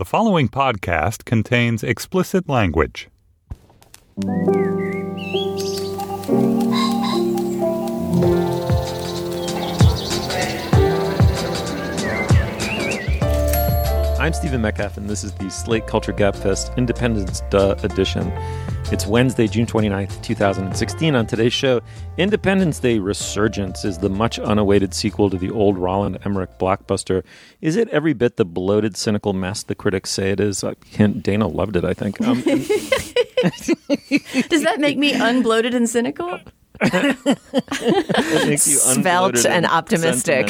The following podcast contains explicit language. I'm Stephen Metcalf, and this is the Slate Culture Gabfest Independence Duh edition. It's Wednesday, June 29th, 2016. On today's show, Independence Day Resurgence is the much unawaited sequel to the old Roland Emmerich blockbuster. Is it every bit the bloated, cynical mess the critics say it is? Dana loved it, I think. Um, Does that make me unbloated and cynical? Svelte and optimistic.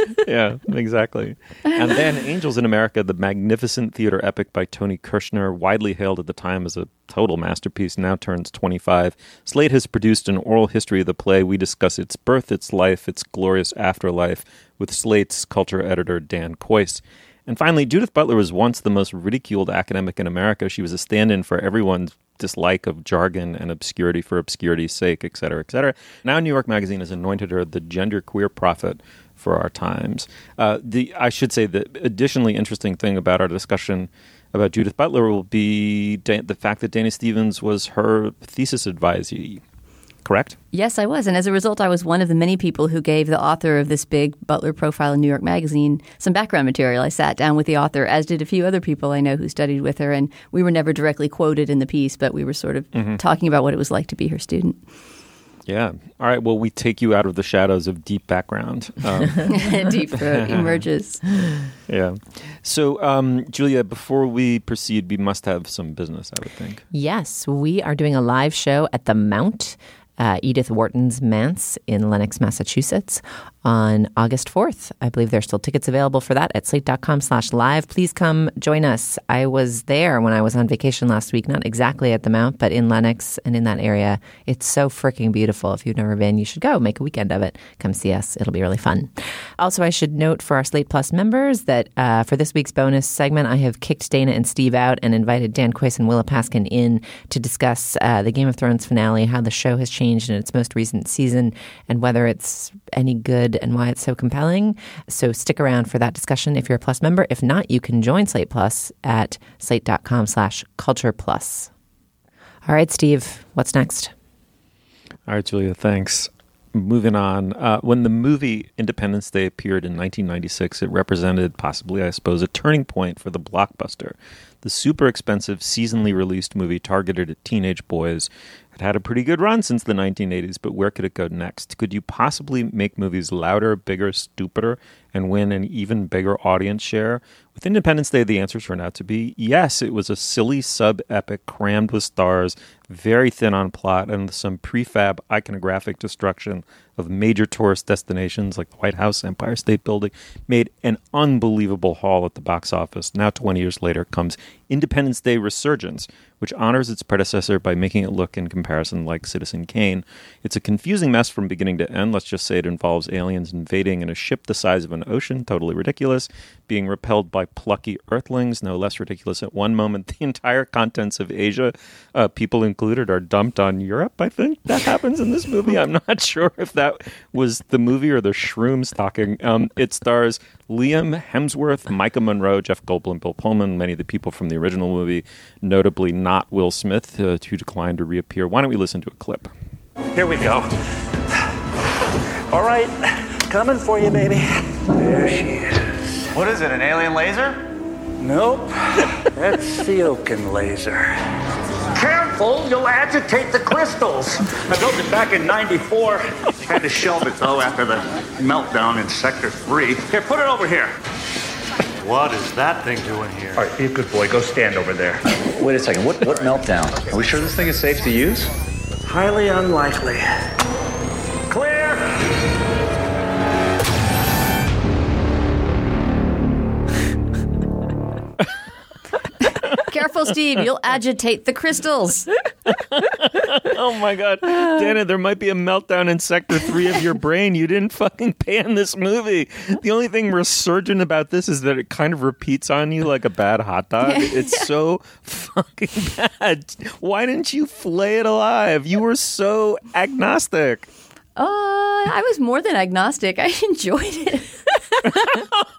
yeah, exactly. And then Angels in America, the magnificent theater epic by Tony Kushner, widely hailed at the time as a total masterpiece, now turns 25. Slate has produced an oral history of the play. We discuss its birth, its life, its glorious afterlife with Slate's culture editor, Dan Kois. And finally, Judith Butler was once the most ridiculed academic in America. She was a stand in for everyone's dislike of jargon and obscurity for obscurity's sake, et cetera, et cetera. Now, New York Magazine has anointed her the genderqueer prophet for our times. Uh, the I should say the additionally interesting thing about our discussion about Judith Butler will be the fact that Dana Stevens was her thesis advisee correct? Yes, I was. And as a result, I was one of the many people who gave the author of this big Butler profile in New York Magazine some background material. I sat down with the author, as did a few other people I know who studied with her. And we were never directly quoted in the piece, but we were sort of mm-hmm. talking about what it was like to be her student. Yeah. All right. Well, we take you out of the shadows of deep background. Um. deep emerges. Yeah. So, um, Julia, before we proceed, we must have some business, I would think. Yes. We are doing a live show at the Mount uh, Edith Wharton's Manse in Lenox, Massachusetts on August 4th. I believe there's still tickets available for that at slate.com slash live. Please come join us. I was there when I was on vacation last week, not exactly at the Mount, but in Lenox and in that area. It's so freaking beautiful. If you've never been, you should go make a weekend of it. Come see us. It'll be really fun. Also, I should note for our Slate Plus members that uh, for this week's bonus segment, I have kicked Dana and Steve out and invited Dan Kois and Willa Paskin in to discuss uh, the Game of Thrones finale, how the show has changed in its most recent season, and whether it's any good good and why it's so compelling. So stick around for that discussion if you're a Plus member. If not, you can join Slate Plus at slate.com slash culture plus. All right, Steve, what's next? All right, Julia, thanks. Moving on. Uh, when the movie Independence Day appeared in 1996, it represented possibly, I suppose, a turning point for the blockbuster. The super expensive, seasonally released movie targeted at teenage boys had a pretty good run since the 1980s, but where could it go next? Could you possibly make movies louder, bigger, stupider, and win an even bigger audience share? With Independence Day, the answer turned out to be yes. It was a silly sub epic crammed with stars, very thin on plot, and some prefab iconographic destruction of major tourist destinations like the White House, Empire State Building, made an unbelievable haul at the box office. Now, 20 years later, comes Independence Day Resurgence, which honors its predecessor by making it look in comparison like Citizen Kane. It's a confusing mess from beginning to end. Let's just say it involves aliens invading in a ship the size of an ocean, totally ridiculous, being repelled by plucky earthlings, no less ridiculous. At one moment, the entire contents of Asia, uh, people included, are dumped on Europe. I think that happens in this movie. I'm not sure if that was the movie or the shrooms talking. Um, it stars Liam Hemsworth, Maika Monroe, Jeff Goldblum, Bill Pullman, many of the people from the original movie, notably not Will Smith, uh, who declined to reappear. Why don't we listen to a clip? Here we go. All right, coming for you, baby. There she is. What is it, an alien laser? Nope, that's the Okun laser. Careful, you'll agitate the crystals. I built it back in 94. Had to shelve it, though, after the meltdown in Sector 3. Here, put it over here. What is that thing doing here? All right, be a good boy. Go stand over there. Wait a second. What, what meltdown? Are we sure this thing is safe to use? Highly unlikely. Clear! Careful, Steve. You'll agitate the crystals. oh my god, Dana, there might be a meltdown in Sector Three of your brain. You didn't fucking pan this movie. The only thing resurgent about this is that it kind of repeats on you like a bad hot dog. It's so fucking bad. Why didn't you flay it alive? You were so agnostic. Uh, I was more than agnostic. I enjoyed it.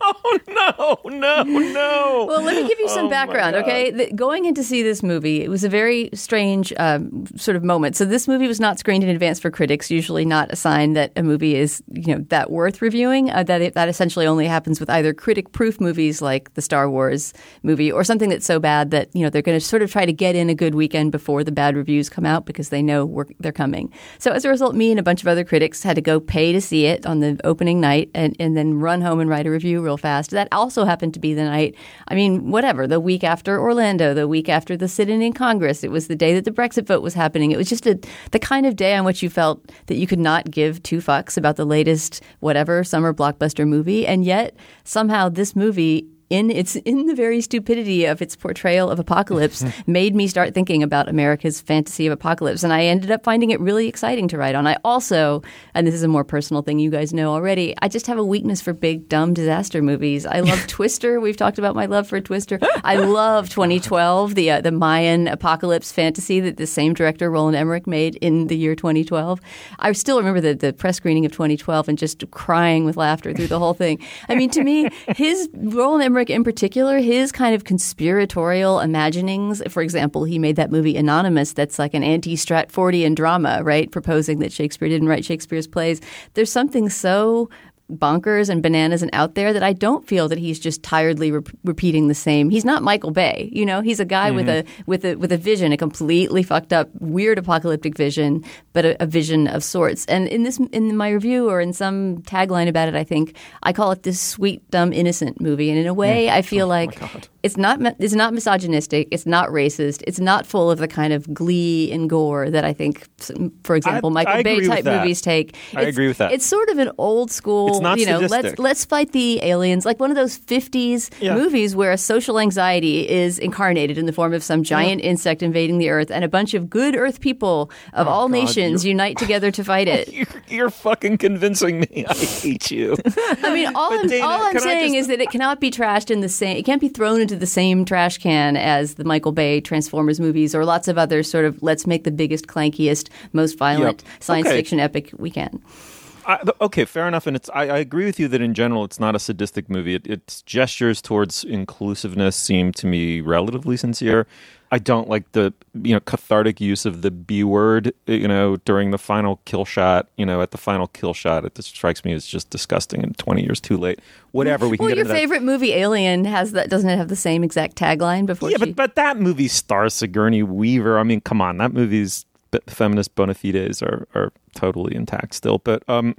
oh no, no, no. Well, let me give you some Oh, background, okay? The, going in to see this movie, it was a very strange um, sort of moment. So this movie was not screened in advance for critics. Usually, not a sign that a movie is you know that worth reviewing. Uh, that it, that essentially only happens with either critic-proof movies like the Star Wars movie, or something that's so bad that you know they're going to sort of try to get in a good weekend before the bad reviews come out because they know we're, they're coming. So as a result, me and a bunch of other critics had to go pay to see it on the opening night and, and then run home and write a review real fast. That also happened to be the night, I mean, whatever, the week after Orlando, the week after the sit in in Congress. It was the day that the Brexit vote was happening. It was just a, the kind of day on which you felt that you could not give two fucks about the latest, whatever, summer blockbuster movie. And yet, somehow, this movie in its in the very stupidity of its portrayal of apocalypse made me start thinking about America's fantasy of apocalypse and I ended up finding it really exciting to write on. I also and this is a more personal thing you guys know already, I just have a weakness for big dumb disaster movies. I love Twister. We've talked about my love for Twister. I love 2012, the uh, the Mayan apocalypse fantasy that the same director Roland Emmerich made in the year 2012. I still remember the the press screening of 2012 and just crying with laughter through the whole thing. I mean, to me, his Roland Emmerich in particular, his kind of conspiratorial imaginings. For example, he made that movie Anonymous that's like an anti Stratfordian drama, right? Proposing that Shakespeare didn't write Shakespeare's plays. There's something so bonkers and bananas and out there that I don't feel that he's just tiredly re- repeating the same. He's not Michael Bay, you know. He's a guy with mm-hmm. a with a with a vision, a completely fucked up, weird apocalyptic vision, but a, a vision of sorts. And in this, in my review or in some tagline about it, I think I call it this sweet, dumb, innocent movie. And in a way, mm. I feel oh like it's not it's not misogynistic, it's not racist, it's not full of the kind of glee and gore that I think, for example, I- Michael I Bay type movies take. I It's- agree with that. It's sort of an old school, not you know, let's let's fight the aliens, like one of those '50s Yeah. movies where a social anxiety is incarnated in the form of some giant insect invading the Earth, and a bunch of good Earth people of oh, all nations unite together to fight it. You're, you're fucking convincing me. I hate you. I mean, all But I'm, Dana, all I'm saying just- is that it cannot be trashed in the same. It can't be thrown into the same trash can as the Michael Bay Transformers movies or lots of other sort of let's make the biggest, clankiest, most violent Yep. science Okay. fiction epic we can. I, okay, fair enough, and it's. I, I agree with you that in general, it's not a sadistic movie. It, its gestures towards inclusiveness seem to me relatively sincere. I don't like the you know cathartic use of the B word. Eh, you know, during the final kill shot. You know, at the final kill shot, it just strikes me as just disgusting and twenty years too late. Whatever we can Well, get your into that. favorite movie, Alien, has that. Doesn't it have the same exact tagline? Before Yeah, she- but but that movie stars Sigourney Weaver. I mean, come on, that movie's feminist bona fides are are totally intact still. But um,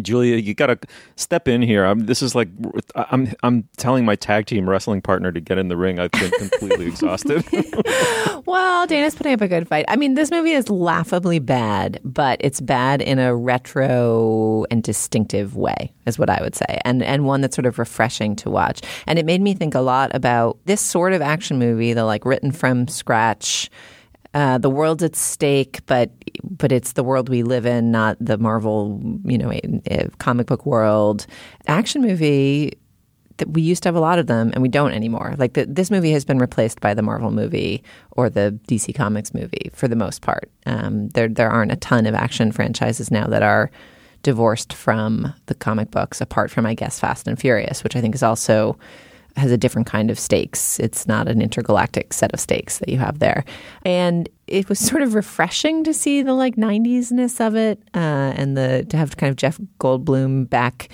Julia, you got to step in here. I'm, this is like I'm I'm telling my tag team wrestling partner to get in the ring. I've been completely exhausted. well, Dana's putting up a good fight. I mean, this movie is laughably bad, but it's bad in a retro and distinctive way, is what I would say, and and one that's sort of refreshing to watch. And it made me think a lot about this sort of action movie, the like written from scratch uh, the world's at stake, but but it's the world we live in, not the Marvel, you know, comic book world. Action movie that we used to have a lot of them, and we don't anymore. Like the, this movie has been replaced by the Marvel movie or the DC Comics movie for the most part. Um, there there aren't a ton of action franchises now that are divorced from the comic books, apart from I guess Fast and Furious, which I think is also has a different kind of stakes. It's not an intergalactic set of stakes that you have there. And it was sort of refreshing to see the like 90s-ness of it uh, and the to have kind of Jeff Goldblum back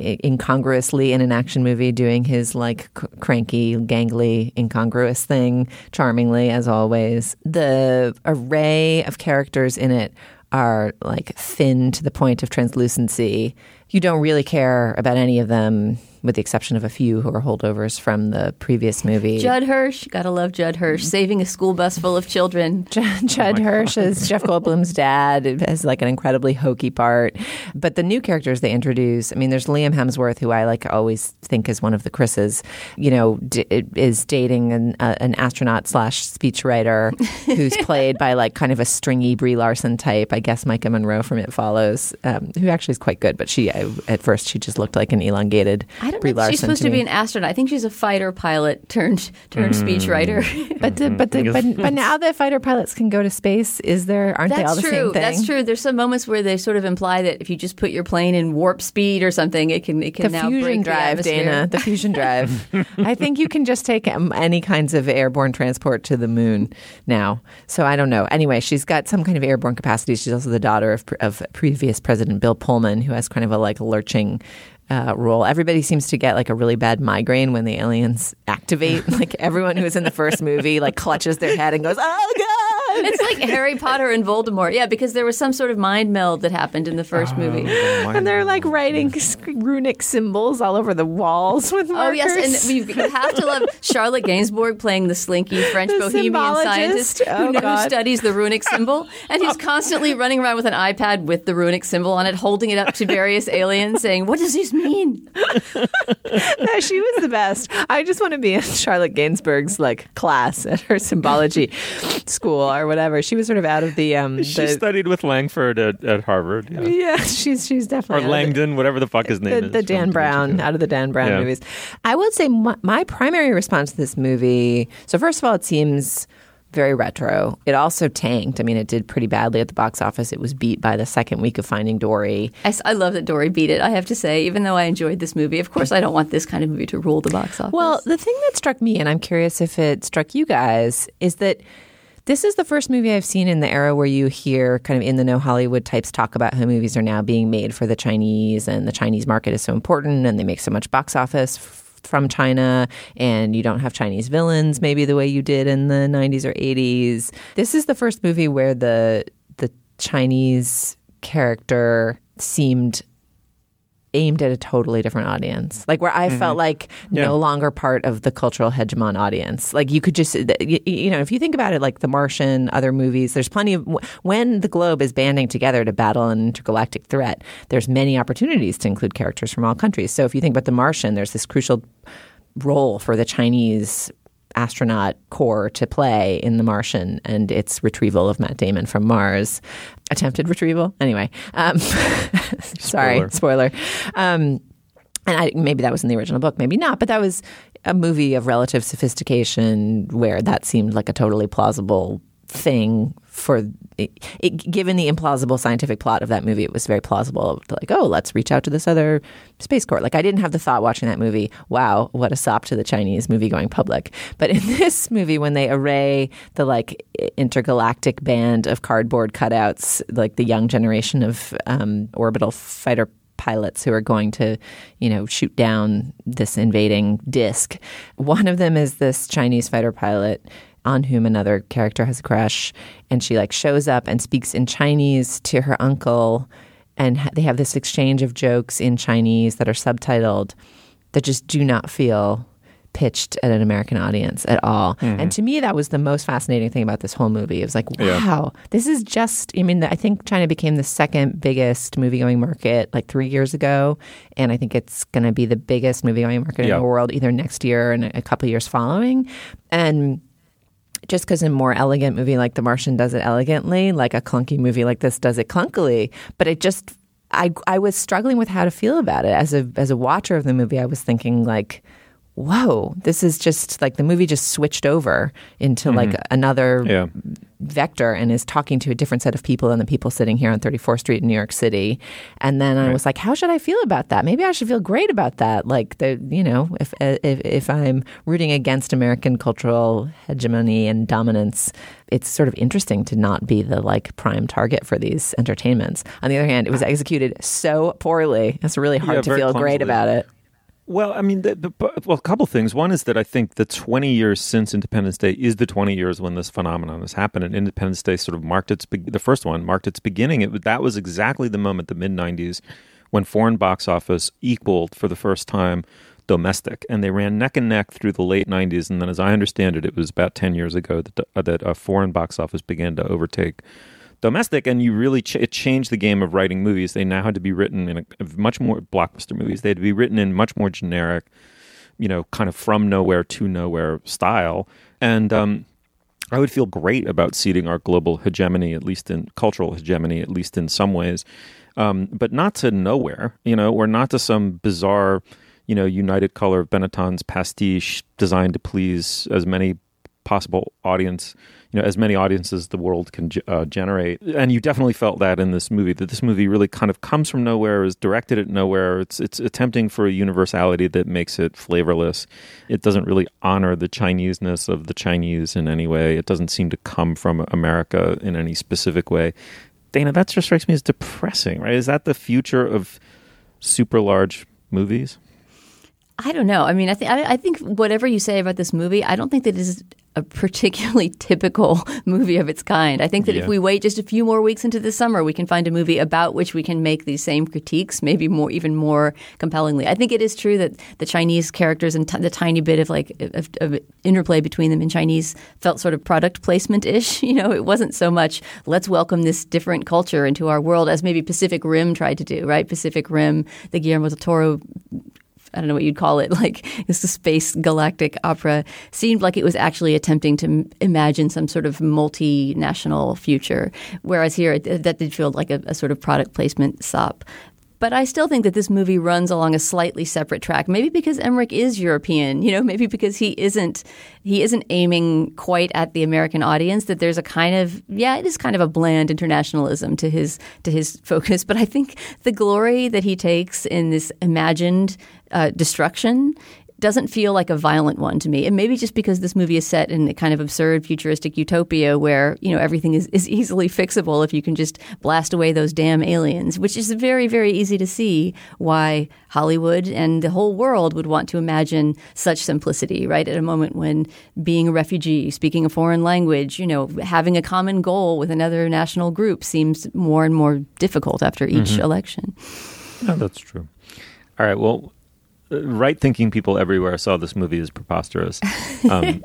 incongruously in an action movie doing his like cranky, gangly, incongruous thing charmingly as always. The array of characters in it are like thin to the point of translucency. You don't really care about any of them with the exception of a few who are holdovers from the previous movie. Judd Hirsch, gotta love Judd Hirsch, saving a school bus full of children. Judd, Judd oh Hirsch is Jeff Goldblum's dad. It has like an incredibly hokey part. But the new characters they introduce, I mean, there's Liam Hemsworth, who I like always think is one of the Chris's. You know, d- is dating an, uh, an astronaut slash speechwriter who's played by like kind of a stringy Brie Larson type. I guess Maika Monroe from It Follows, um, who actually is quite good, but she at first she just looked like an elongated. I don't Brie know. She's supposed to, to, be an astronaut. I think she's a fighter pilot turned turned mm. speechwriter. but the, but the, but but now that fighter pilots can go to space, is there aren't That's they all the true. same thing? That's true. There's some moments where they sort of imply that if you just put your plane in warp speed or something, it can it can the now fusion break drive, the Dana. The fusion drive. I think you can just take any kinds of airborne transport to the moon now. So I don't know. Anyway, she's got some kind of airborne capacity. She's also the daughter of, of previous President Bill Pullman, who has kind of a like lurching uh, role. Everybody seems to get like a really bad migraine when the aliens activate. like everyone who was in the first movie like clutches their head and goes, "Oh god!" It's like Harry Potter and Voldemort. Yeah, because there was some sort of mind meld that happened in the first oh, movie, and they're like writing runic symbols all over the walls with markers. Oh yes, and you have to love Charlotte Gainsbourg playing the slinky French the bohemian scientist oh, who, who studies the runic symbol, and he's oh. constantly running around with an iPad with the runic symbol on it, holding it up to various aliens, saying, "What does this mean?" mean? no, she was the best. I just want to be in Charlotte Gainsbourg's like class at her symbology school or whatever. She was sort of out of the. Um, she the, studied with Langford at, at Harvard. Yeah. yeah, she's she's definitely or Langdon, the, whatever the fuck his name the, is. The Dan Brown out of the Dan Brown yeah. movies. I would say my, my primary response to this movie. So first of all, it seems very retro. It also tanked. I mean, it did pretty badly at the box office. It was beat by the second week of Finding Dory. I, I, love that Dory beat it, I have to say, even though I enjoyed this movie. Of course, I don't want this kind of movie to rule the box office. Well, the thing that struck me, and I'm curious if it struck you guys, is that this is the first movie I've seen in the era where you hear kind of in the no Hollywood types talk about how movies are now being made for the Chinese and the Chinese market is so important and they make so much box office from China and you don't have Chinese villains maybe the way you did in the 90s or 80s. This is the first movie where the the Chinese character seemed aimed at a totally different audience. Like where I mm-hmm. felt like yeah. no longer part of the cultural hegemon audience. Like you could just, you, you, know, if you think about it, like The Martian, other movies, there's plenty of, when the globe is banding together to battle an intergalactic threat, there's many opportunities to include characters from all countries. So if you think about The Martian, there's this crucial role for the Chinese astronaut corps to play in The Martian and its retrieval of Matt Damon from Mars. Attempted retrieval? Anyway. Um, sorry, spoiler. spoiler. Um, and I, maybe that was in the original book, maybe not, but that was a movie of relative sophistication where that seemed like a totally plausible thing for it, it, given the implausible scientific plot of that movie, it was very plausible. Like, oh, let's reach out to this other space corps. Like, I didn't have the thought watching that movie. Wow, what a sop to the Chinese movie going public. But in this movie, when they array the like intergalactic band of cardboard cutouts, like the young generation of um, orbital fighter pilots who are going to, you know, shoot down this invading disk. One of them is this Chinese fighter pilot on whom another character has a crush and she like shows up and speaks in Chinese to her uncle and ha- they have this exchange of jokes in Chinese that are subtitled that just do not feel pitched at an American audience at all. Mm-hmm. And to me, that was the most fascinating thing about this whole movie. It was like, Yeah. wow, this is just, I mean, I think China became the second biggest movie going market like three years ago. And I think it's going to be the biggest movie going market Yeah. in the world either next year and a couple years following. And just because a more elegant movie like The Martian does it elegantly, like a clunky movie like this does it clunkily. But it just, I, I was struggling with how to feel about it as a as a watcher of the movie. I was thinking like, whoa, this is just like the movie just switched over into like mm-hmm. another Yeah. Vector and is talking to a different set of people than the people sitting here on 34th Street in New York City. And then I was like, how should I feel about that? Maybe I should feel great about that. Like the, you know, if if if I'm rooting against American cultural hegemony and dominance, it's sort of interesting to not be the like prime target for these entertainments. On the other hand, it was ah. executed so poorly. It's really hard Yeah, to feel great about it. Well, I mean, the, the, well, a couple things. One is that I think the 20 years since Independence Day is the 20 years when this phenomenon has happened, and Independence Day sort of marked its be- the first one marked its beginning. It, that was exactly the moment, the mid 90s, when foreign box office equaled for the first time domestic, and they ran neck and neck through the late 90s. And then, as I understand it, it was about 10 years ago that uh, that foreign box office began to overtake domestic and you really ch- it changed the game of writing movies. They now had to be written in a, much more blockbuster movies. They had to be written in much more generic you know kind of from nowhere to nowhere style. And um I would feel great about ceding our global hegemony, at least in cultural hegemony, at least in some ways, um, but not to nowhere, you know, or not to some bizarre, you know, United Color of Benetton's pastiche designed to please as many possible audience, you know, as many audiences the world can uh, generate. And you definitely felt that in this movie. That this movie really kind of comes from nowhere, is directed at nowhere. It's it's attempting for a universality that makes it flavorless. It doesn't really honor the Chineseness of the Chinese in any way. It doesn't seem to come from America in any specific way. Dana, that just strikes me as depressing, right? Is that the future of super large movies? I don't know. I mean, I think I think whatever you say about this movie, I don't think that it is a particularly typical movie of its kind. I think that Yeah. if we wait just a few more weeks into the summer, we can find a movie about which we can make these same critiques, maybe more, even more compellingly. I think it is true that the Chinese characters and t- the tiny bit of like of, of interplay between them in Chinese felt sort of product placement ish. You know, it wasn't so much let's welcome this different culture into our world as maybe Pacific Rim tried to do. Right, Pacific Rim, the Guillermo del Toro I don't know what you'd call it, like this space galactic opera, seemed like it was actually attempting to imagine some sort of multinational future. Whereas here, that did feel like a, a sort of product placement sop. But I still think that this movie runs along a slightly separate track. Maybe because Emmerich is European, you know, maybe because he isn't he isn't aiming quite at the American audience. That there's a kind of yeah, it is kind of a bland internationalism to his to his focus. But I think the glory that he takes in this imagined uh, destruction doesn't feel like a violent one to me. And maybe just because this movie is set in a kind of absurd futuristic utopia where, you know, everything is, is easily fixable if you can just blast away those damn aliens, which is very, very easy to see why Hollywood and the whole world would want to imagine such simplicity, right? At a moment when being a refugee, speaking a foreign language, you know, having a common goal with another national group seems more and more difficult after each mm-hmm. election. No, that's true. All right. Well, right thinking people everywhere saw this movie as preposterous. Um,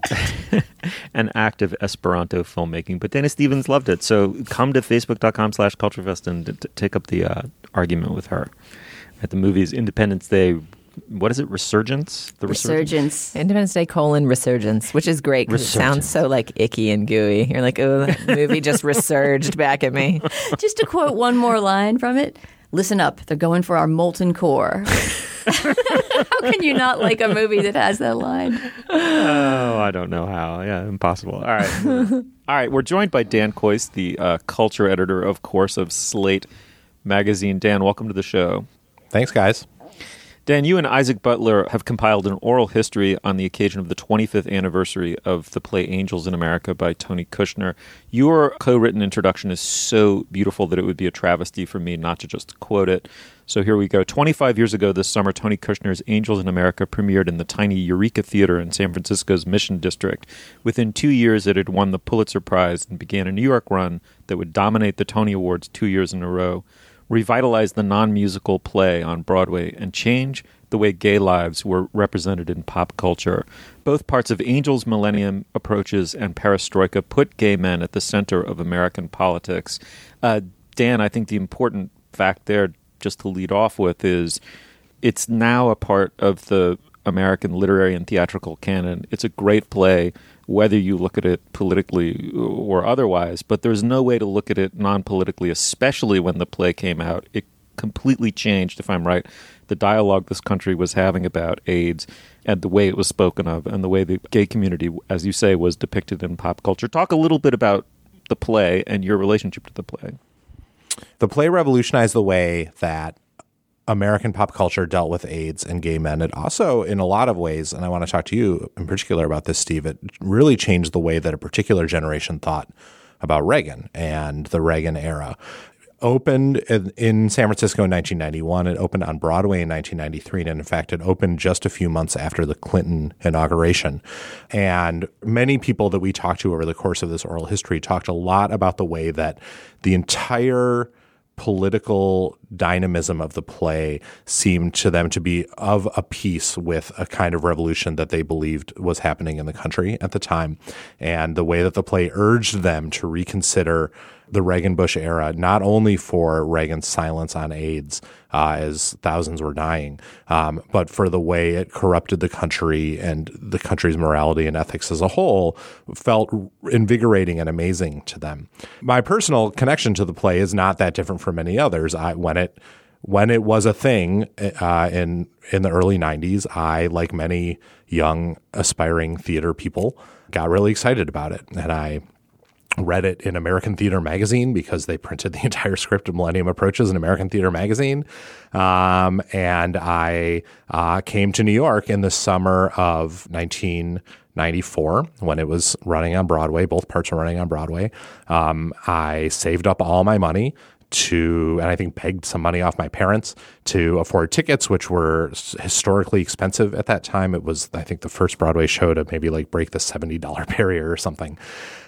an act of Esperanto filmmaking. But Dana Stevens loved it. So come to facebook.com slash culturefest and t- t- take up the uh, argument with her. At the movie's Independence Day, what is it? Resurgence? The Resurgence. Independence Day colon resurgence, which is great because it sounds so like icky and gooey. You're like, oh, that movie just resurged back at me. Just to quote one more line from it listen up, they're going for our molten core. how can you not like a movie that has that line? Oh, I don't know how. Yeah, impossible. All right. All right. We're joined by Dan Kois, the uh, culture editor, of course, of Slate magazine. Dan, welcome to the show. Thanks, guys. Dan, you and Isaac Butler have compiled an oral history on the occasion of the 25th anniversary of the play Angels in America by Tony Kushner. Your co written introduction is so beautiful that it would be a travesty for me not to just quote it. So here we go. 25 years ago this summer, Tony Kushner's Angels in America premiered in the tiny Eureka Theater in San Francisco's Mission District. Within two years, it had won the Pulitzer Prize and began a New York run that would dominate the Tony Awards two years in a row. Revitalize the non musical play on Broadway and change the way gay lives were represented in pop culture. Both parts of Angel's Millennium Approaches and Perestroika put gay men at the center of American politics. Uh, Dan, I think the important fact there, just to lead off with, is it's now a part of the American literary and theatrical canon. It's a great play, whether you look at it politically or otherwise, but there's no way to look at it non politically, especially when the play came out. It completely changed, if I'm right, the dialogue this country was having about AIDS and the way it was spoken of and the way the gay community, as you say, was depicted in pop culture. Talk a little bit about the play and your relationship to the play. The play revolutionized the way that American pop culture dealt with AIDS and gay men. It also, in a lot of ways, and I want to talk to you in particular about this, Steve, it really changed the way that a particular generation thought about Reagan and the Reagan era. Opened in San Francisco in 1991. It opened on Broadway in 1993. And in fact, it opened just a few months after the Clinton inauguration. And many people that we talked to over the course of this oral history talked a lot about the way that the entire political dynamism of the play seemed to them to be of a piece with a kind of revolution that they believed was happening in the country at the time. And the way that the play urged them to reconsider the Reagan Bush era, not only for Reagan's silence on AIDS uh, as thousands were dying, um, but for the way it corrupted the country and the country's morality and ethics as a whole, felt invigorating and amazing to them. My personal connection to the play is not that different from many others. I, when it when it was a thing uh, in in the early '90s, I, like many young aspiring theater people, got really excited about it, and I read it in American Theater Magazine because they printed the entire script of Millennium Approaches in American Theater Magazine. Um, and I uh, came to New York in the summer of 1994 when it was running on Broadway. Both parts were running on Broadway. Um, I saved up all my money to, and I think begged some money off my parents to afford tickets, which were historically expensive at that time. It was, I think, the first Broadway show to maybe like break the $70 barrier or something.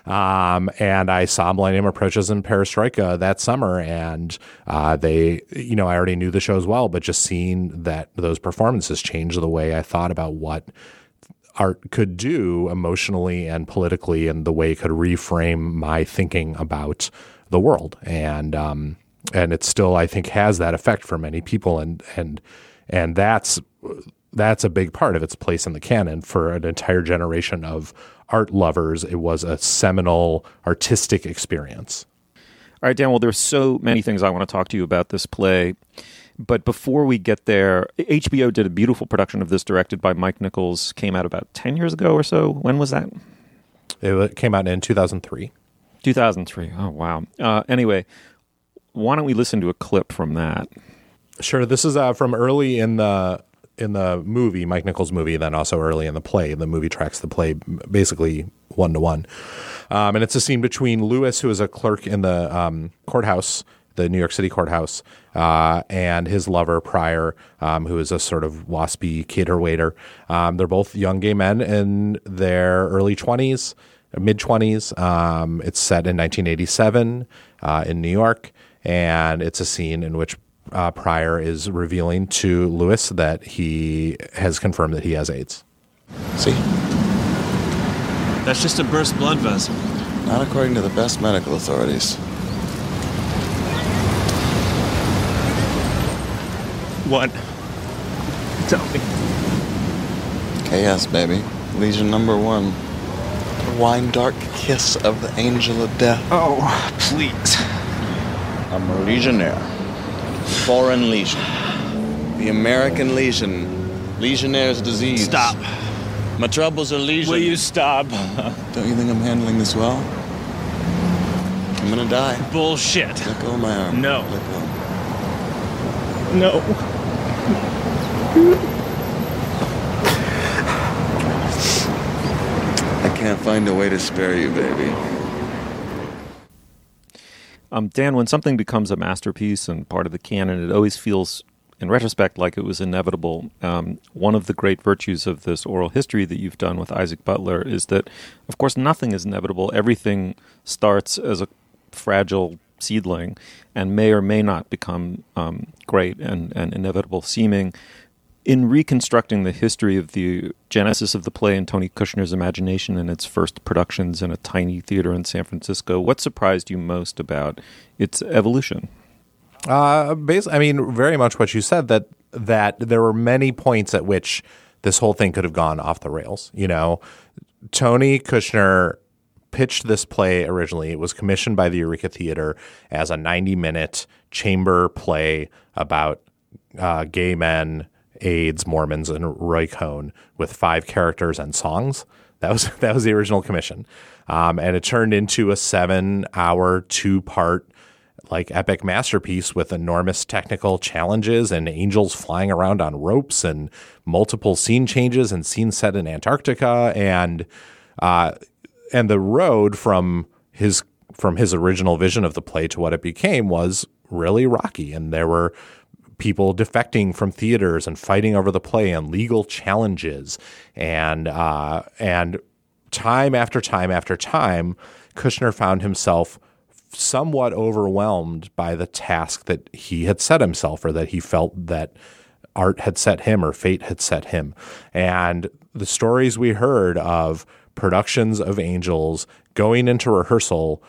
Um, and I saw Millennium Approaches in Perestroika that summer, and uh, they, you know, I already knew the shows well, but just seeing that those performances changed the way I thought about what art could do emotionally and politically, and the way it could reframe my thinking about the world. And um, and it still, I think, has that effect for many people, and and and that's that's a big part of its place in the canon for an entire generation of art lovers. It was a seminal artistic experience. All right, Dan. Well, there's so many things I want to talk to you about this play. But before we get there, HBO did a beautiful production of this directed by Mike Nichols. Came out about 10 years ago or so. When was that? It came out in 2003. 2003. Oh, wow. Uh, anyway, why don't we listen to a clip from that? Sure. This is uh, from early in the in the movie, Mike Nichols' movie, then also early in the play. The movie tracks the play basically one to one. And it's a scene between Louis, who is a clerk in the um, courthouse, the New York City courthouse, uh, and his lover, Pryor, um, who is a sort of waspy cater waiter. Um, they're both young gay men in their early 20s, mid 20s. Um, it's set in 1987 uh, in New York. And it's a scene in which uh, Pryor is revealing to Louis that he has confirmed that he has AIDS. See? That's just a burst blood vessel. Not according to the best medical authorities. What? Tell me. KS, baby. Lesion number one. The wine dark kiss of the angel of death. Oh, please. I'm a legionnaire. Foreign legion. The American legion. Legionnaire's disease. Stop. My troubles are legion. Will you stop? Don't you think I'm handling this well? I'm gonna die. Bullshit. Let go of my arm. No. Let go. No. Can't find a way to spare you, baby. Um, Dan, when something becomes a masterpiece and part of the canon, it always feels, in retrospect, like it was inevitable. Um, one of the great virtues of this oral history that you've done with Isaac Butler is that, of course, nothing is inevitable. Everything starts as a fragile seedling and may or may not become um, great and, and inevitable seeming. In reconstructing the history of the genesis of the play in Tony Kushner's imagination and its first productions in a tiny theater in San Francisco, what surprised you most about its evolution? Uh, basically, I mean, very much what you said that that there were many points at which this whole thing could have gone off the rails. You know, Tony Kushner pitched this play originally. It was commissioned by the Eureka Theater as a 90 minute chamber play about uh, gay men, AIDS, Mormons, and Roy Cohn with five characters and songs. That was that was the original commission, um, and it turned into a seven hour, two part like epic masterpiece with enormous technical challenges and angels flying around on ropes and multiple scene changes and scenes set in Antarctica. And uh, and the road from his from his original vision of the play to what it became was really rocky. And there were people defecting from theaters and fighting over the play and legal challenges and uh, and time after time after time Kushner found himself somewhat overwhelmed by the task that he had set himself or that he felt that art had set him or fate had set him. And the stories we heard of productions of angels going into rehearsal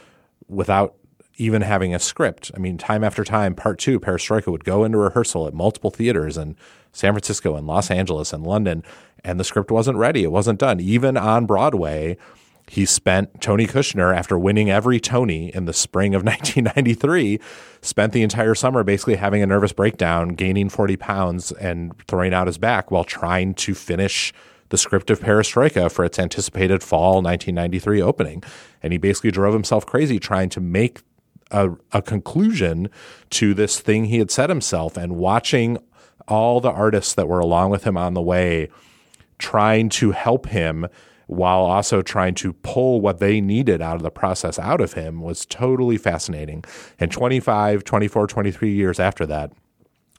without even having a script. I mean, time after time, part two, Perestroika would go into rehearsal at multiple theaters in San Francisco and Los Angeles and London, and the script wasn't ready. It wasn't done. Even on Broadway, he spent Tony Kushner after winning every Tony in the spring of 1993 spent the entire summer basically having a nervous breakdown gaining 40 pounds and throwing out his back while trying to finish the script of Perestroika for its anticipated fall 1993 opening and he basically drove himself crazy trying to make a, a conclusion to this thing he had set himself and watching all the artists that were along with him on the way trying to help him while also trying to pull what they needed out of the process out of him was totally fascinating. And 25, 24, 23 years after that,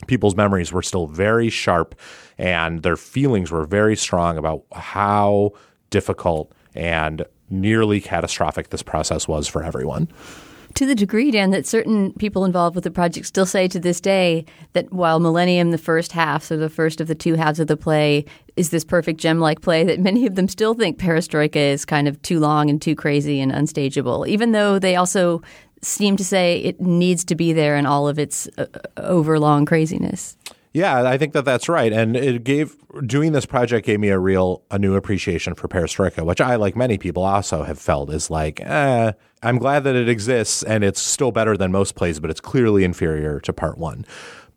people's memories were still very sharp and their feelings were very strong about how difficult and nearly catastrophic this process was for everyone to the degree, Dan, that certain people involved with the project still say to this day that while Millennium, the first half, so the first of the two halves of the play, is this perfect gem like play, that many of them still think Perestroika is kind of too long and too crazy and unstageable, even though they also seem to say it needs to be there in all of its uh, overlong craziness. Yeah, I think that that's right, and it gave doing this project gave me a real a new appreciation for Perestroika, which I, like many people, also have felt is like, eh, I'm glad that it exists, and it's still better than most plays, but it's clearly inferior to Part One.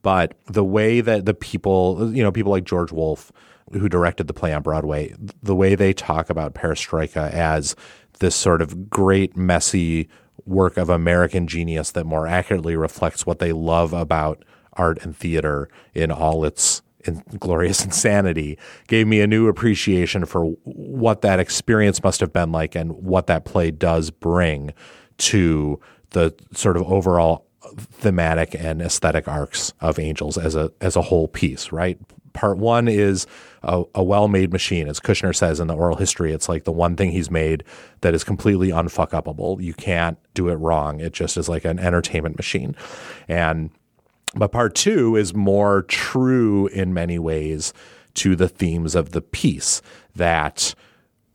But the way that the people, you know, people like George Wolfe, who directed the play on Broadway, the way they talk about Perestroika as this sort of great, messy work of American genius that more accurately reflects what they love about art and theater in all its in glorious insanity gave me a new appreciation for what that experience must have been like and what that play does bring to the sort of overall thematic and aesthetic arcs of Angels as a as a whole piece, right? Part one is a, a well-made machine, as Kushner says in the oral history. It's like the one thing he's made that is completely unfuckupable. You can't do it wrong. It just is like an entertainment machine, and but part two is more true in many ways to the themes of the piece that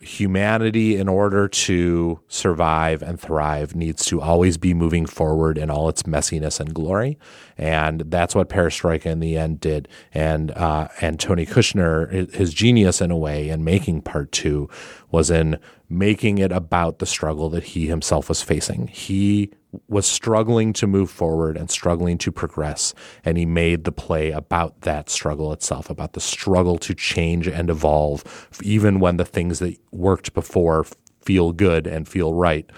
humanity, in order to survive and thrive, needs to always be moving forward in all its messiness and glory. And that's what Perestroika in the end did. And uh, and Tony Kushner, his genius in a way in making part two was in making it about the struggle that he himself was facing. He was struggling to move forward and struggling to progress. And he made the play about that struggle itself, about the struggle to change and evolve, even when the things that worked before feel good and feel right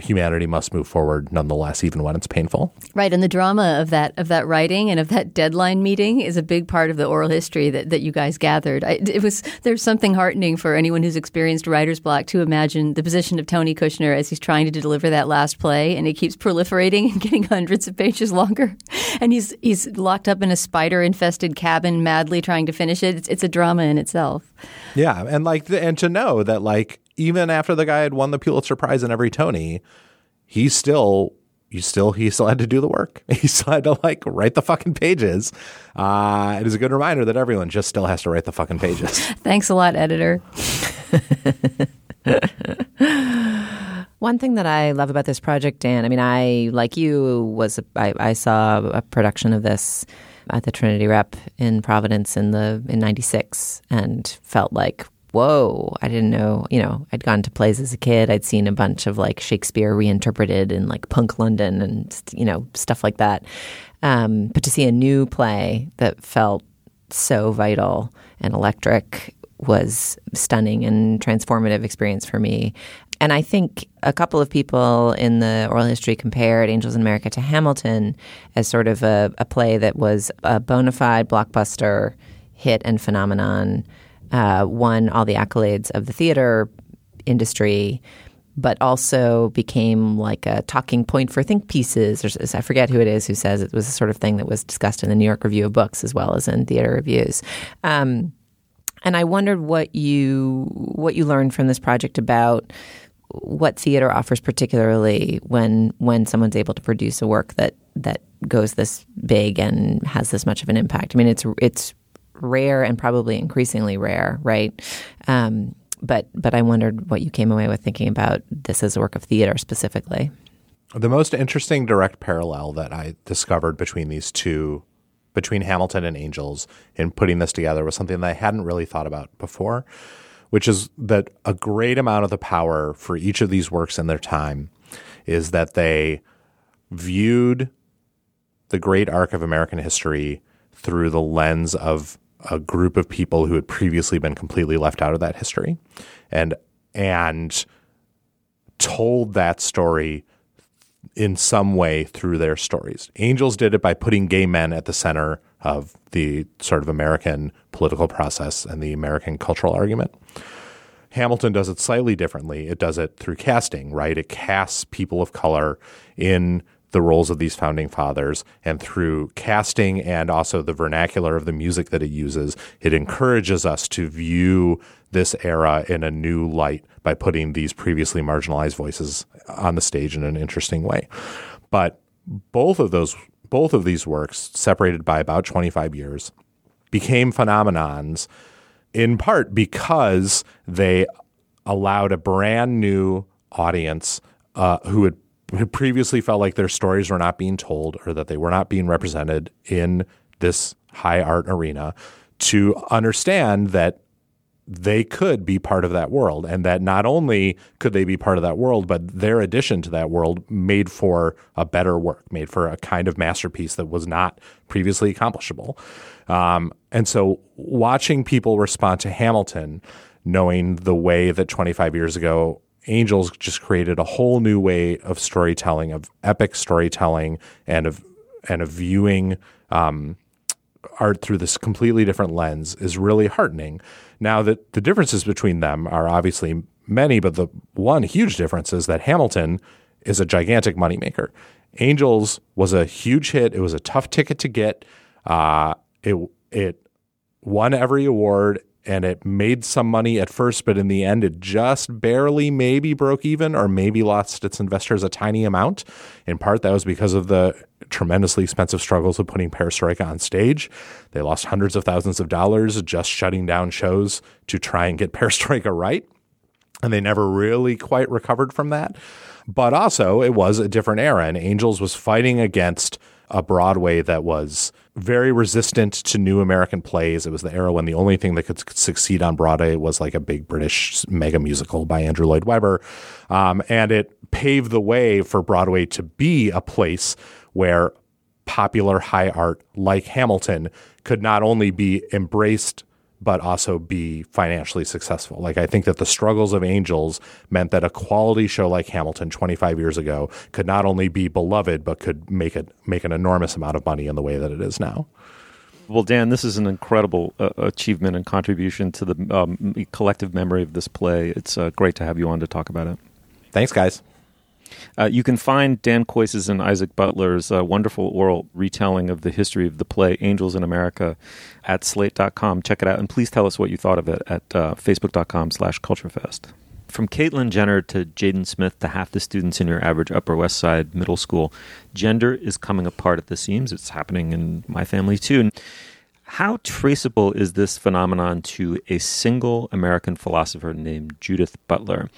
humanity must move forward nonetheless, even when it's painful. Right, and the drama of that of that writing and of that deadline meeting is a big part of the oral history that, that you guys gathered. I, it was there's something heartening for anyone who's experienced writer's block to imagine the position of Tony Kushner as he's trying to deliver that last play, and it keeps proliferating and getting hundreds of pages longer, and he's he's locked up in a spider infested cabin, madly trying to finish it. It's, it's a drama in itself. Yeah, and like and to know that like even after the guy had won the Pulitzer Prize and every Tony, he still you still he still had to do the work. He still had to like write the fucking pages. Uh, it is a good reminder that everyone just still has to write the fucking pages. Thanks a lot, editor. One thing that I love about this project, Dan, I mean, I, like you, was I, I saw a production of this at the Trinity Rep in Providence in the in '96, and felt like, whoa! I didn't know. You know, I'd gone to plays as a kid. I'd seen a bunch of like Shakespeare reinterpreted in like punk London and you know stuff like that. Um, but to see a new play that felt so vital and electric was stunning and transformative experience for me. And I think a couple of people in the oral history compared Angels in America to Hamilton as sort of a, a play that was a bona fide blockbuster hit and phenomenon, uh, won all the accolades of the theater industry, but also became like a talking point for think pieces. There's, I forget who it is who says it was the sort of thing that was discussed in the New York Review of Books as well as in theater reviews. Um, and I wondered what you what you learned from this project about what theater offers, particularly when when someone's able to produce a work that that goes this big and has this much of an impact. I mean, it's it's rare and probably increasingly rare, right? Um, but but I wondered what you came away with thinking about this as a work of theater specifically. The most interesting direct parallel that I discovered between these two, between Hamilton and Angels, in putting this together was something that I hadn't really thought about before, which is that a great amount of the power for each of these works in their time is that they viewed the great arc of American history through the lens of a group of people who had previously been completely left out of that history and and told that story in some way through their stories. Angels did it by putting gay men at the center of the sort of American political process and the American cultural argument. Hamilton does it slightly differently. It does it through casting, right? It casts people of color in the roles of these founding fathers and through casting and also the vernacular of the music that it uses, it encourages us to view this era in a new light by putting these previously marginalized voices on the stage in an interesting way. But both of those both of these works, separated by about 25 years, became phenomenons in part because they allowed a brand new audience uh, who had who previously felt like their stories were not being told or that they were not being represented in this high art arena to understand that they could be part of that world and that not only could they be part of that world but their addition to that world made for a better work made for a kind of masterpiece that was not previously accomplishable. Um, and so watching people respond to hamilton knowing the way that 25 years ago Angels just created a whole new way of storytelling, of epic storytelling, and of and of viewing um, art through this completely different lens is really heartening. Now that the differences between them are obviously many, but the one huge difference is that Hamilton is a gigantic moneymaker. Angels was a huge hit. It was a tough ticket to get. Uh, it it won every award and it made some money at first, but in the end, it just barely maybe broke even or maybe lost its investors a tiny amount. In part, that was because of the tremendously expensive struggles of putting Perestroika on stage. They lost hundreds of thousands of dollars just shutting down shows to try and get Perestroika right. And they never really quite recovered from that. But also, it was a different era, and Angels was fighting against a Broadway that was very resistant to new American plays. It was the era when the only thing that could succeed on Broadway was like a big British mega musical by Andrew Lloyd Webber. Um, and it paved the way for Broadway to be a place where popular high art like Hamilton could not only be embraced but also be financially successful. Like I think that the struggles of Angels meant that a quality show like Hamilton 25 years ago could not only be beloved but could make it make an enormous amount of money in the way that it is now. Well, Dan, this is an incredible uh, achievement and contribution to the um, collective memory of this play. It's uh, great to have you on to talk about it. Thanks, guys. Uh, you can find Dan Kois's and Isaac Butler's uh, wonderful oral retelling of the history of the play Angels in America at slate.com. Check it out. And please tell us what you thought of it at uh, facebook.com slash culturefest. from Caitlyn Jenner to Jaden Smith to half the students in your average Upper West Side middle school, gender is coming apart at the seams. It's happening in my family too. How traceable is this phenomenon to a single American philosopher named Judith Butler?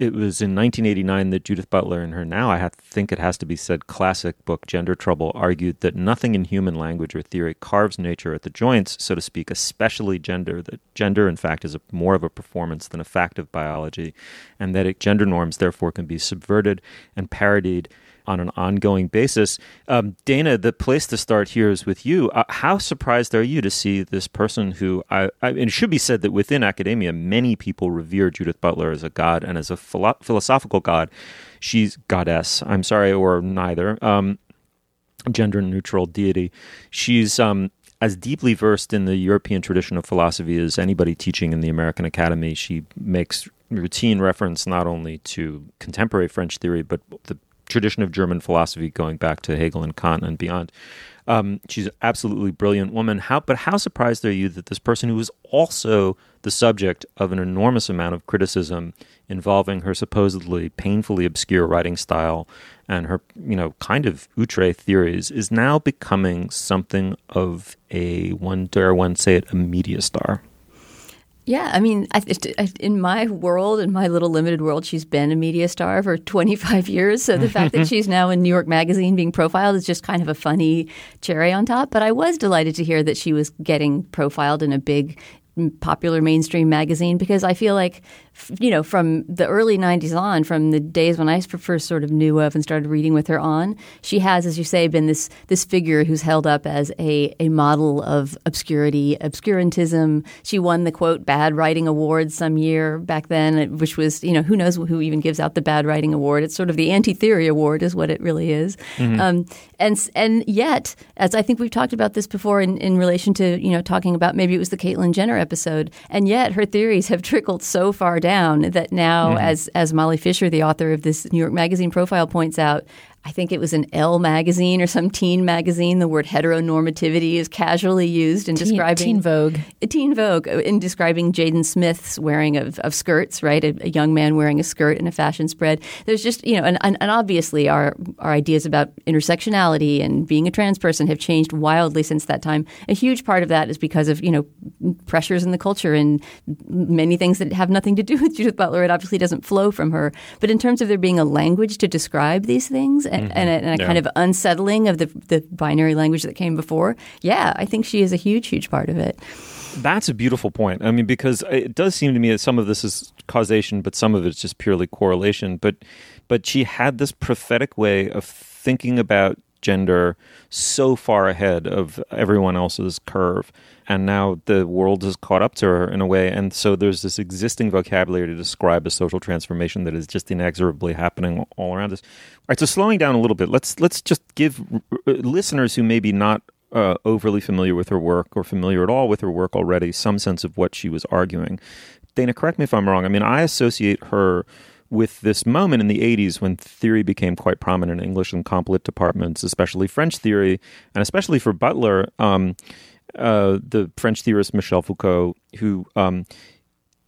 It was in 1989 that Judith Butler, in her now, I think it has to be said, classic book, Gender Trouble, argued that nothing in human language or theory carves nature at the joints, so to speak, especially gender. That gender, in fact, is a, more of a performance than a fact of biology, and that it, gender norms, therefore, can be subverted and parodied on an ongoing basis. Um, Dana, the place to start here is with you. Uh, how surprised are you to see this person who, I, I, it should be said that within academia, many people revere Judith Butler as a god and as a philo- philosophical god. She's goddess, I'm sorry, or neither. Um, gender neutral deity. She's um, as deeply versed in the European tradition of philosophy as anybody teaching in the American Academy. She makes routine reference not only to contemporary French theory, but the tradition of German philosophy going back to Hegel and Kant and beyond. Um, she's an absolutely brilliant woman. How, but how surprised are you that this person who was also the subject of an enormous amount of criticism involving her supposedly painfully obscure writing style and her, you know, kind of outre theories is now becoming something of a one dare one say it a media star? Yeah, I mean, I, in my world, in my little limited world, she's been a media star for 25 years. So the fact that she's now in New York Magazine being profiled is just kind of a funny cherry on top. But I was delighted to hear that she was getting profiled in a big popular mainstream magazine because I feel like you know, from the early 90s on, from the days when I first sort of knew of and started reading with her on, she has, as you say, been this this figure who's held up as a, a model of obscurity, obscurantism. She won the quote bad writing award some year back then, which was, you know, who knows who even gives out the bad writing award. It's sort of the anti-theory award is what it really is. Mm-hmm. Um, and and yet, as I think we've talked about this before in, in relation to, you know, talking about maybe it was the Caitlyn Jenner episode, and yet her theories have trickled so far down that now, mm-hmm. as as Molly Fischer, the author of this New York Magazine profile, points out, I think it was an L magazine or some teen magazine. The word heteronormativity is casually used in teen, describing Teen Vogue. Teen Vogue uh, in describing Jaden Smith's wearing of, of skirts, right? A, a, young man wearing a skirt in a fashion spread. There's just you know, and, and, and obviously our our ideas about intersectionality and being a trans person have changed wildly since that time. A huge part of that is because of you know pressures in the culture and many things that have nothing to do with Judith Butler. It obviously doesn't flow from her. But in terms of there being a language to describe these things and, mm-hmm. and a, and a yeah. kind of unsettling of the, the binary language that came before, yeah, I think she is a huge, huge part of it. That's a beautiful point. I mean, because it does seem to me that some of this is causation, but some of it's just purely correlation. But but she had this prophetic way of thinking about gender so far ahead of everyone else's curve. And now the world has caught up to her in a way. And so there's this existing vocabulary to describe a social transformation that is just inexorably happening all around us. All right so slowing down a little bit let's let's just give listeners who may be not uh, overly familiar with her work or familiar at all with her work already some sense of what she was arguing. Dana correct me if i'm wrong. I mean i associate her with this moment in the 80s when theory became quite prominent in English and comp lit departments, especially French theory, and especially for Butler, um, uh, the French theorist Michel Foucault, who um,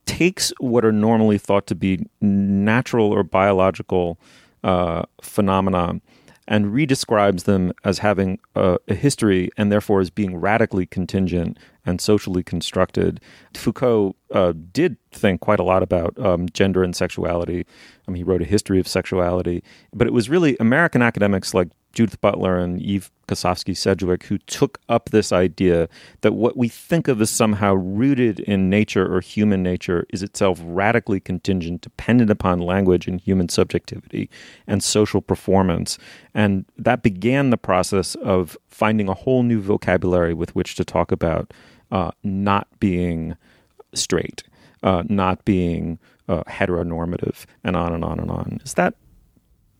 takes what are normally thought to be natural or biological uh, phenomena and redescribes them as having a, a, history and therefore as being radically contingent and socially constructed. Foucault uh, did think quite a lot about um, gender and sexuality. I mean, he wrote a history of sexuality, but it was really American academics like Judith Butler and Eve Kosofsky Sedgwick, who took up this idea that what we think of as somehow rooted in nature or human nature is itself radically contingent, dependent upon language and human subjectivity and social performance. And that began the process of finding a whole new vocabulary with which to talk about uh, not being straight, uh, not being uh, heteronormative, and on and on and on. Is that